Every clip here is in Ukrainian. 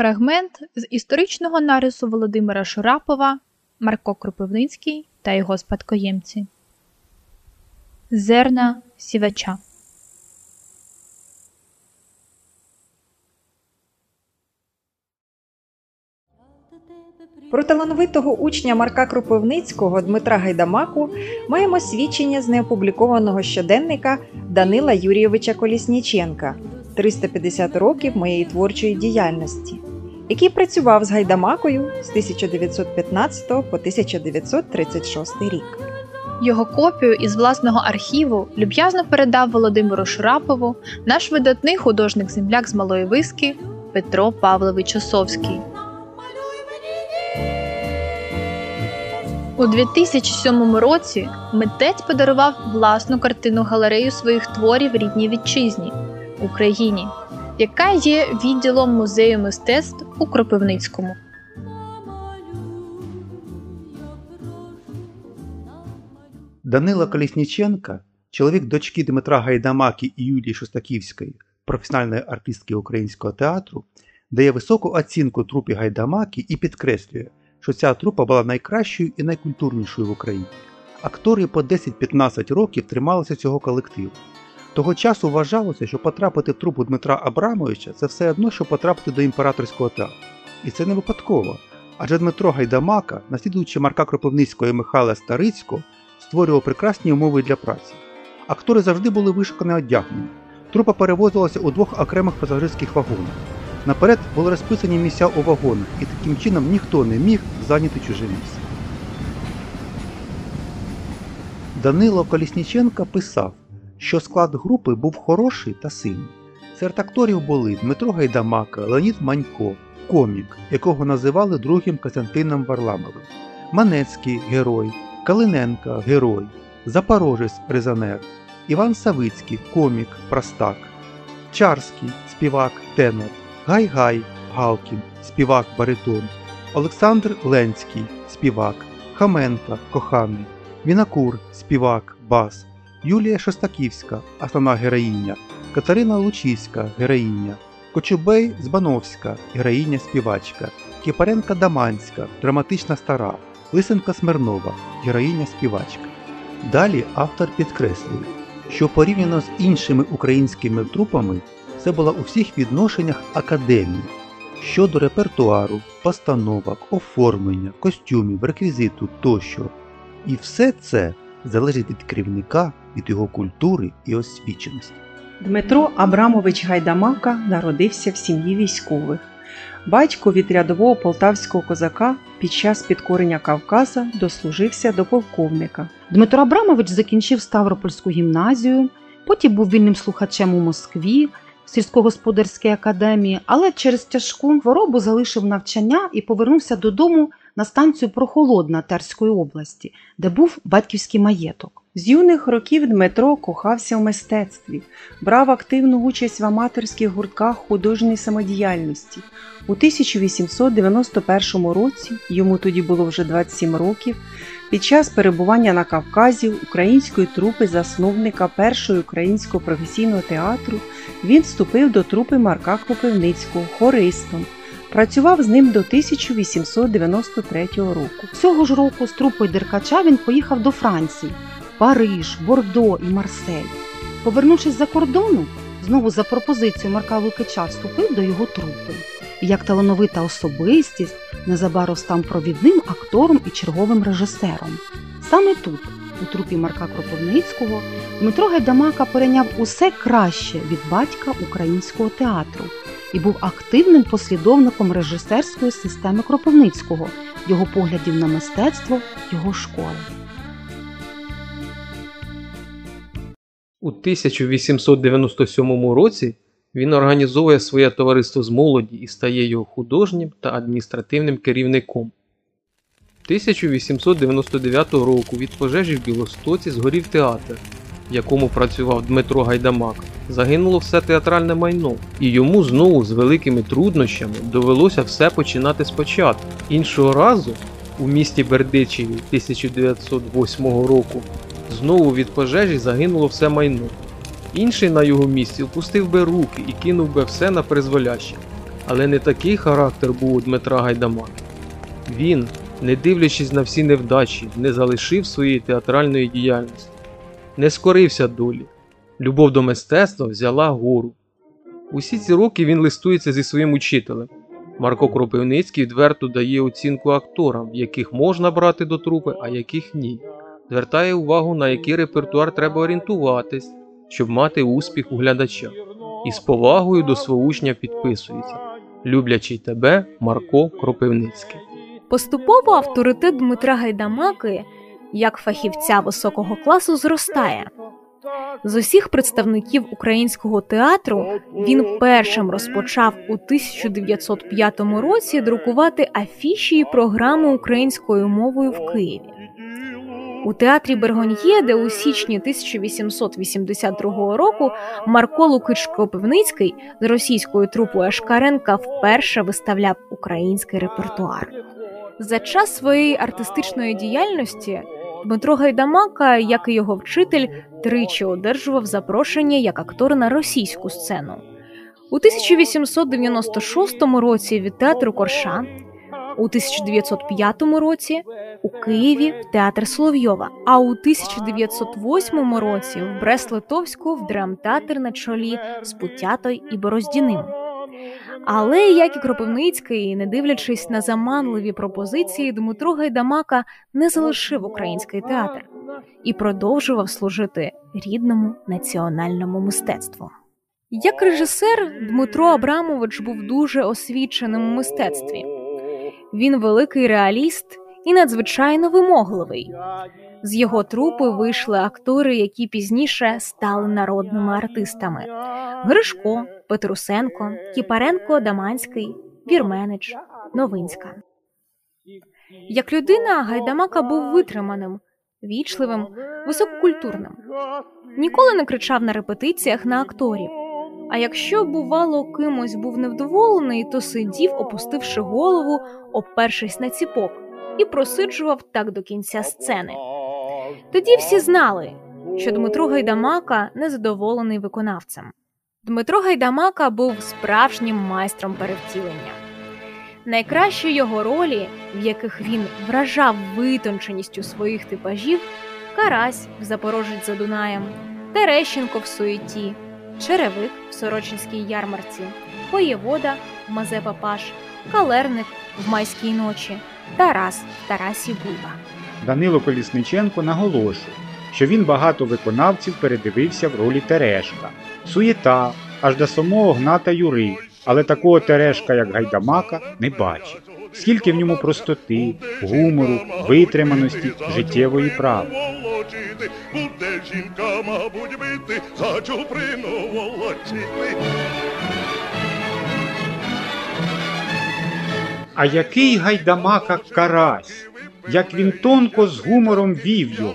Фрагмент з історичного нарису Володимира Шурапова Марко Кропивницький та його спадкоємці. Зерна сівача. Про талановитого учня Марка Кропивницького Дмитра Гайдамаку маємо свідчення з неопублікованого щоденника Данила Юрійовича Колісніченка 350 років моєї творчої діяльності, який працював з Гайдамакою з 1915 по 1936 рік. Його копію із власного архіву люб'язно передав Володимиру Шурапову наш видатний художник-земляк з Малої Виски Петро Павлович Осовський. У 2007 році митець подарував власну картину галерею своїх творів рідній вітчизні Україні, яка є відділом музею мистецтв у Кропивницькому. Данила Колісніченка, чоловік дочки Дмитра Гайдамаки і Юлії Шостаківської, професіональної артистки українського театру, дає високу оцінку трупі Гайдамаки і підкреслює, що ця трупа була найкращою і найкультурнішою в Україні. Актори по 10-15 років трималися цього колективу. Того часу вважалося, що потрапити в трупу Дмитра Абрамовича це все одно, що потрапити до імператорського театру. І це не випадково. Адже Дмитро Гайдамака, наслідуючи Марка Кропивницького і Михайла Старицького, створював прекрасні умови для праці. Актори завжди були вишукано одягнені. Трупа перевозилася у двох окремих пасажирських вагонах. Наперед були розписані місця у вагонах, і таким чином ніхто не міг зайняти чуже місце. Данило Колісніченка писав, що склад групи був хороший та сильний. Серед акторів були Дмитро Гайдамака, Леонід Манько, комік, якого називали другим Костянтином Варламовим, Манецький герой, Калиненка герой, Запорожець резонер, Іван Савицький комік, простак, Чарський співак, тенор, Гай-Гай Галкін, співак баритон, Олександр Ленський, співак, Хаменка коханий, Вінакур, співак, бас, Юлія Шостаківська, основна героїня, Катерина Лучівська, героїня, Кочубей Збановська, героїня співачка, Кіпаренка Даманська, драматична стара, Лисенка Смирнова, героїня співачка. Далі автор підкреслює, що порівняно з іншими українськими трупами це була у всіх відношеннях академія щодо репертуару, постановок, оформлення, костюмів, реквізиту тощо. І все це залежить від керівника, від його культури і освіченості. Дмитро Абрамович Гайдамака народився в сім'ї військових. Батько від рядового полтавського козака під час підкорення Кавказа дослужився до полковника. Дмитро Абрамович закінчив Ставропольську гімназію, потім був вільним слухачем у Москві, в сільськогосподарській академії, але через тяжку хворобу залишив навчання і повернувся додому на станцію Прохолодна Терської області, де був батьківський маєток. З юних років Дмитро кохався в мистецтві, брав активну участь в аматорських гуртках художньої самодіяльності. У 1891 році, йому тоді було вже 27 років, під час перебування на Кавказі української трупи засновника першого українського професійного театру він вступив до трупи Марка Кропивницького хористом. Працював з ним до 1893 року. Цього ж року з трупою Деркача він поїхав до Франції, Париж, Бордо і Марсель. Повернувшись за кордону, знову за пропозицією Марка Лукича вступив до його трупи. І як талановита особистість незабаром став провідним актором і черговим режисером. Саме тут, у трупі Марка Кропивницького, Дмитро Гайдамака перейняв усе краще від батька українського театру і був активним послідовником режисерської системи Кропивницького, його поглядів на мистецтво, його школи. У 1897 році він організовує своє товариство з молоді і стає його художнім та адміністративним керівником. 1899 року від пожежі в Білостоці згорів театр, в якому працював Дмитро Гайдамак. Загинуло все театральне майно, і йому знову з великими труднощами довелося все починати спочатку. Іншого разу, у місті Бердичеві 1908 року, знову від пожежі загинуло все майно. Інший на його місці впустив би руки і кинув би все на призволяще. Але не такий характер був у Дмитра Гайдамака. Він, не дивлячись на всі невдачі, не залишив своєї театральної діяльності, не скорився долі. Любов до мистецтва взяла гору. Усі ці роки він листується зі своїм учителем. Марко Кропивницький відверто дає оцінку акторам, яких можна брати до трупи, а яких ні. Звертає увагу, на який репертуар треба орієнтуватись, щоб мати успіх у глядача. І з повагою до свого учня підписується Люблячий тебе Марко Кропивницький. Поступово авторитет Дмитра Гайдамаки як фахівця високого класу зростає. З усіх представників українського театру він першим розпочав у 1905 році друкувати афіші і програми українською мовою в Києві. У театрі Бергоньє, де у січні 1882 року Марко Лукич Кропивницький з російською трупою Ашкаренка вперше виставляв український репертуар. За час своєї артистичної діяльності Дмитро Гайдамака, як і його вчитель, тричі одержував запрошення як актор на російську сцену. У 1896 році від театру Корша, у 1905 році у Києві в театр Соловйова, а у 1908 році в Брест-Литовську в драмтеатр на чолі з Путятой і Бороздіним. Але як і Кропивницький, не дивлячись на заманливі пропозиції, Дмитро Гайдамака не залишив український театр і продовжував служити рідному національному мистецтву. Як режисер, Дмитро Абрамович був дуже освіченим у мистецтві. Він великий реаліст і надзвичайно вимогливий. З його трупи вийшли актори, які пізніше стали народними артистами: Гришко, Петрусенко, Кіпаренко, Даманський, Вірменич, Новинська. Як людина, Гайдамака був витриманим, вічливим, висококультурним. Ніколи не кричав на репетиціях на акторів. А якщо, бувало, кимось був невдоволений, то сидів, опустивши голову, опершись на ціпок, і просиджував так до кінця сцени. Тоді всі знали, що Дмитро Гайдамака незадоволений виконавцем. Дмитро Гайдамака був справжнім майстром перевтілення. Найкращі його ролі, в яких він вражав витонченістю своїх типажів, Карась в Запорожець за Дунаєм, Терещенко в суеті, Черевик в Сорочинській ярмарці, Воєвода в Мазепа Паш, Калерник в Майській ночі, Тарас в Тарасі Бульба. Данило Колісниченко наголошує, що він багато виконавців передивився в ролі Терешка, суєта, аж до самого Гната Юри, але такого Терешка, як Гайдамака, не бачив. Скільки в ньому простоти, гумору, витриманості, життєвої правди. буде жінка, мабуть, бити, за чуприну волочити. А який гайдамака карась, як він тонко з гумором вів його.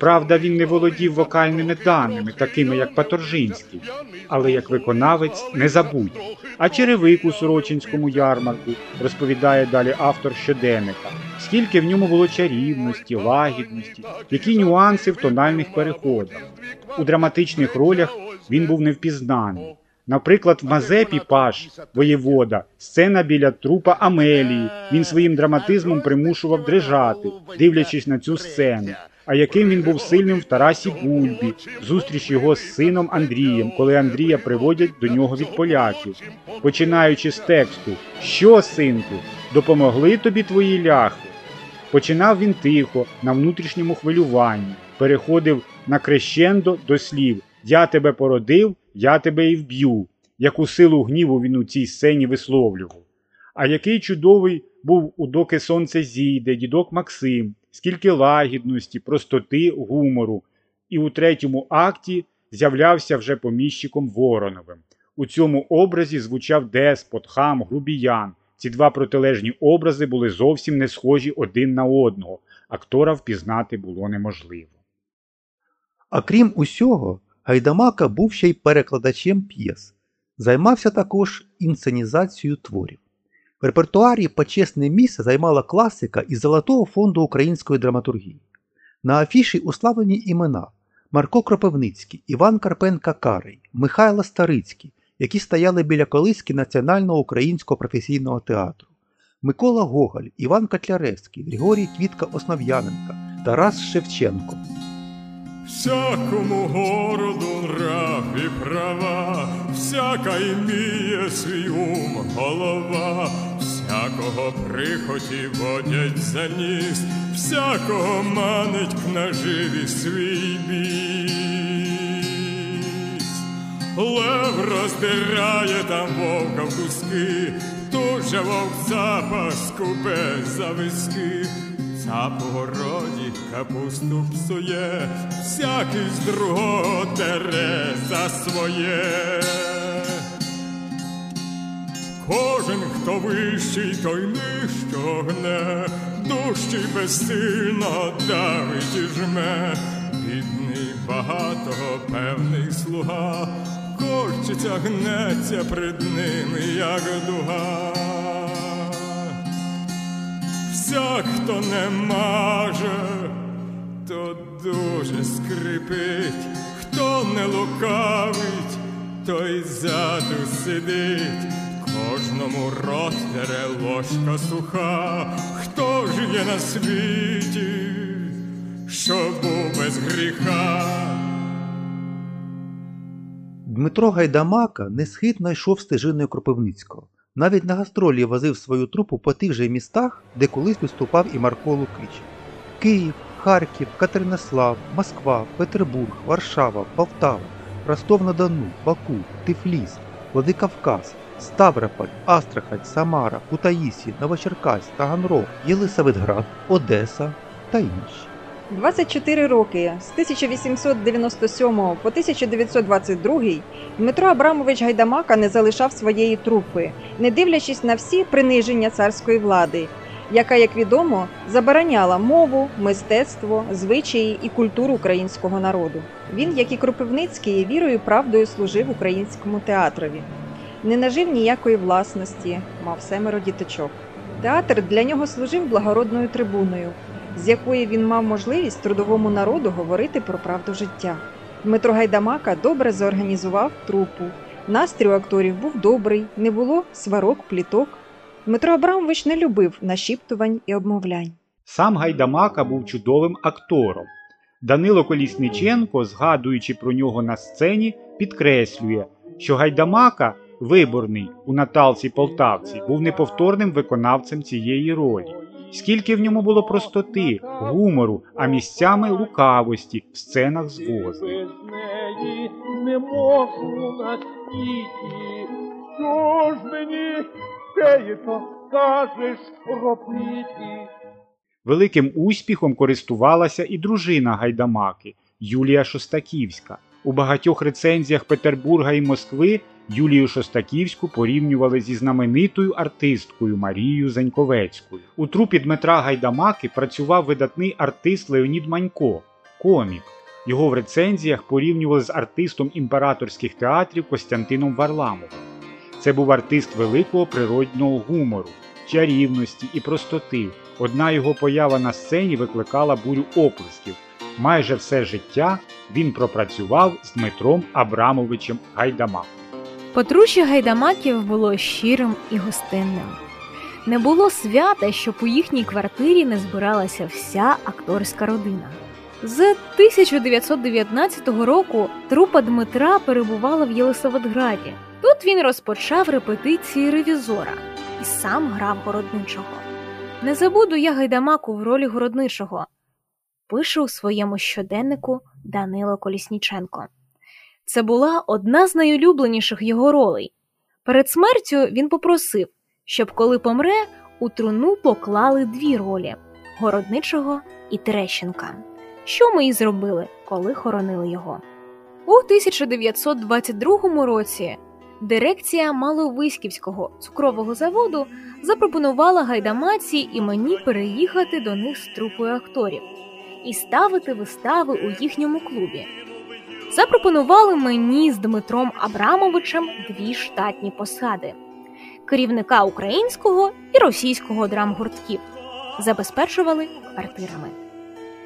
Правда, він не володів вокальними даними, такими як Паторжинський, але як виконавець не забудь. А черевик у Сорочинському ярмарку розповідає далі автор щоденника. Скільки в ньому було чарівності, лагідності, які нюанси в тональних переходах. У драматичних ролях він був невпізнаний. Наприклад, в Мазепі Паш, воєвода, сцена біля трупа Амелії. Він своїм драматизмом примушував дрижати, дивлячись на цю сцену. А яким він був сильним в Тарасі Бульбі, зустріч його з сином Андрієм, коли Андрія приводять до нього від поляків, починаючи з тексту Що, синку, допомогли тобі твої ляхи? Починав він тихо, на внутрішньому хвилюванні, переходив на крещендо до слів Я тебе породив, я тебе і вб'ю, яку силу гніву він у цій сцені висловлював. А який чудовий був у доки сонце зійде, дідок Максим, скільки лагідності, простоти, гумору, і у третьому акті з'являвся вже поміщиком Вороновим. У цьому образі звучав деспот, хам, грубіян. Ці два протилежні образи були зовсім не схожі один на одного. Актора впізнати було неможливо. А крім усього, Гайдамака був ще й перекладачем п'єс. Займався також інсценізацією творів. В репертуарі почесне місце займала класика із Золотого фонду української драматургії. На афіші уславлені імена Марко Кропивницький, Іван Карпенка Карий, Михайло Старицький, які стояли біля колиски Національного українського професійного театру. Микола Гоголь, Іван Котляревський, Григорій Квітка Основ'яненка, Тарас Шевченко. Всякому городу нрав і права, всяка іміє свій ум голова, всякого прихоті водять за ніс, всякого манить к наживі свій біс. Лев роздирає там вовка в куски, тужа вовця паскубе за виски. Цап у городі капусту псує, всякий з другого тере за своє. Кожен, хто вищий, той нижчого гне, дужчий безсильно давить і жме, бідний багатого певний слуга, корчиться, гнеться пред ним, як дуга. Всяк, хто не маже, то дуже скрипить, хто не лукавить, той ззаду сидить, кожному рот дере ложка суха, хто ж є на світі, що був без гріха. Дмитро Гайдамака несхитно йшов стежиною Кропивницького. Навіть на гастролі возив свою трупу по тих же містах, де колись виступав і Марко Лукич. Київ, Харків, Катеринослав, Москва, Петербург, Варшава, Полтава, Ростов-на-Дону, Баку, Тифліс, Владикавказ, Ставрополь, Астрахань, Самара, Кутаїсі, Новочеркаськ, Таганрог, Єлисаветград, Одеса та інші. 24 роки з 1897 по 1922 Дмитро Абрамович Гайдамака не залишав своєї трупи, не дивлячись на всі приниження царської влади, яка, як відомо, забороняла мову, мистецтво, звичаї і культуру українського народу. Він, як і Кропивницький, вірою і правдою служив українському театрові. Не нажив ніякої власності, мав семеро діточок. Театр для нього служив благородною трибуною з якої він мав можливість трудовому народу говорити про правду життя. Дмитро Гайдамака добре зорганізував трупу. Настрій у акторів був добрий, не було сварок, пліток. Дмитро Абрамович не любив нашіптувань і обмовлянь. Сам Гайдамака був чудовим актором. Данило Колісниченко, згадуючи про нього на сцені, підкреслює, що Гайдамака, виборний у Наталці Полтавці, був неповторним виконавцем цієї ролі. Скільки в ньому було простоти, гумору, а місцями лукавості в сценах з возом. не можу на світі. Що ж мені деяко скажеш робити? Великим успіхом користувалася і дружина Гайдамаки Юлія Шостаківська. У багатьох рецензіях Петербурга і Москви Юлію Шостаківську порівнювали зі знаменитою артисткою Марією Заньковецькою. У трупі Дмитра Гайдамаки працював видатний артист Леонід Манько, комік. Його в рецензіях порівнювали з артистом імператорських театрів Костянтином Варламовим. Це був артист великого природного гумору, чарівності і простоти. Одна його поява на сцені викликала бурю оплесків. Майже все життя він пропрацював з Дмитром Абрамовичем Гайдамаком. Подружжя гайдамаків було щирим і гостинним. Не було свята, щоб у їхній квартирі не збиралася вся акторська родина. З 1919 року трупа Дмитра перебувала в Єлисаветграді. Тут він розпочав репетиції ревізора і сам грав городничого. Не забуду я гайдамаку в ролі городничого. Пише у своєму щоденнику Данило Колісніченко. Це була одна з найулюбленіших його ролей. Перед смертю він попросив, щоб коли помре, у труну поклали дві ролі городничого і Терещенка. Що ми і зробили, коли хоронили його. У 1922 році дирекція Маловиськівського цукрового заводу запропонувала гайдамаці і мені переїхати до них з трупою акторів і ставити вистави у їхньому клубі. Запропонували мені з Дмитром Абрамовичем дві штатні посади керівника українського і російського драмгуртків, забезпечували квартирами.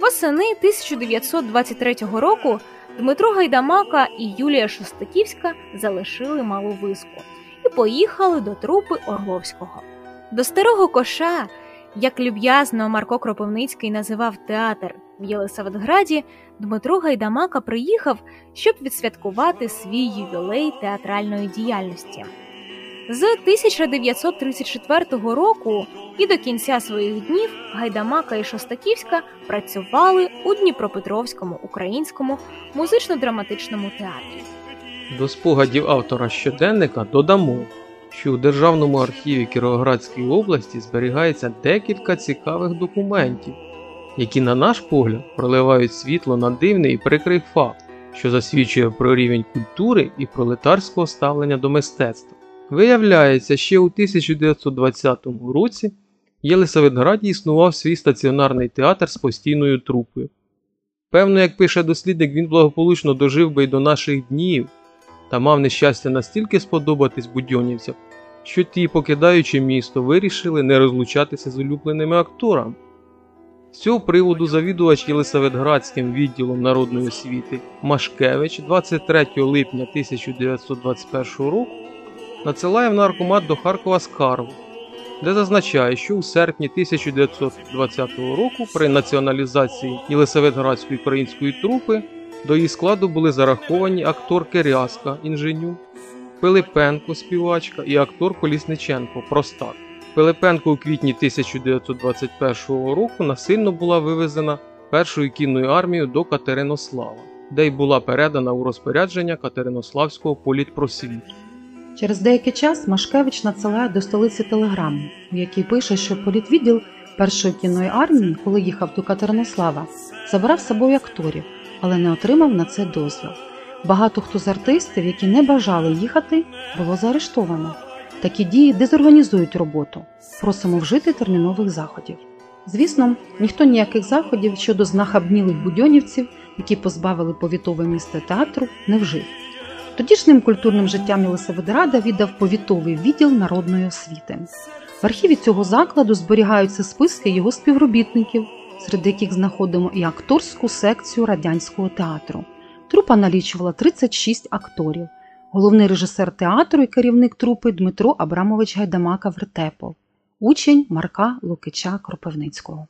Восени 1923 року Дмитро Гайдамака і Юлія Шостаківська залишили малу виску і поїхали до трупи Орловського. До старого коша, як люб'язно Марко Кропивницький називав театр в Єлисаветграді, Дмитро Гайдамака приїхав, щоб відсвяткувати свій ювілей театральної діяльності. З 1934 року і до кінця своїх днів Гайдамака і Шостаківська працювали у Дніпропетровському українському музично-драматичному театрі. До спогадів автора щоденника додамо, що у Державному архіві Кіровоградської області зберігається декілька цікавих документів, які, на наш погляд, проливають світло на дивний і прикрий факт, що засвідчує про рівень культури і пролетарського ставлення до мистецтва. Виявляється, ще у 1920 році Єлисаветграді існував свій стаціонарний театр з постійною трупою. Певно, як пише дослідник, він благополучно дожив би й до наших днів та мав нещастя настільки сподобатись будьонівцям, що ті, покидаючи місто, вирішили не розлучатися з улюбленими акторами. З цього приводу завідувач Єлисаветградським відділом народної освіти Машкевич 23 липня 1921 року надсилає в наркомат до Харкова скаргу, де зазначає, що у серпні 1920 року при націоналізації Єлисаветградської української трупи до її складу були зараховані акторки Рязка інженю, Пилипенко співачка і актор Колісниченко Простак. Пилипенко у квітні 1921 року насильно була вивезена першою кінною армією до Катеринослава, де й була передана у розпорядження Катеринославського політпросвіту. Через деякий час Машкевич надсилає до столиці телеграму, в якій пише, що політвідділ першої кінної армії, коли їхав до Катеринослава, забрав з собою акторів, але не отримав на це дозвіл. Багато хто з артистів, які не бажали їхати, було заарештовано. Такі дії дезорганізують роботу. Просимо вжити термінових заходів. Звісно, ніхто ніяких заходів щодо знахабнілих будьонівців, які позбавили повітове місто театру, не вжив. Тодішнім культурним життям Єлисаветграда віддав повітовий відділ народної освіти. В архіві цього закладу зберігаються списки його співробітників, серед яких знаходимо і акторську секцію радянського театру. Трупа налічувала 36 акторів. Головний режисер театру і керівник трупи Дмитро Абрамович Гайдамака Вертепов, учень Марка Лукича Кропивницького.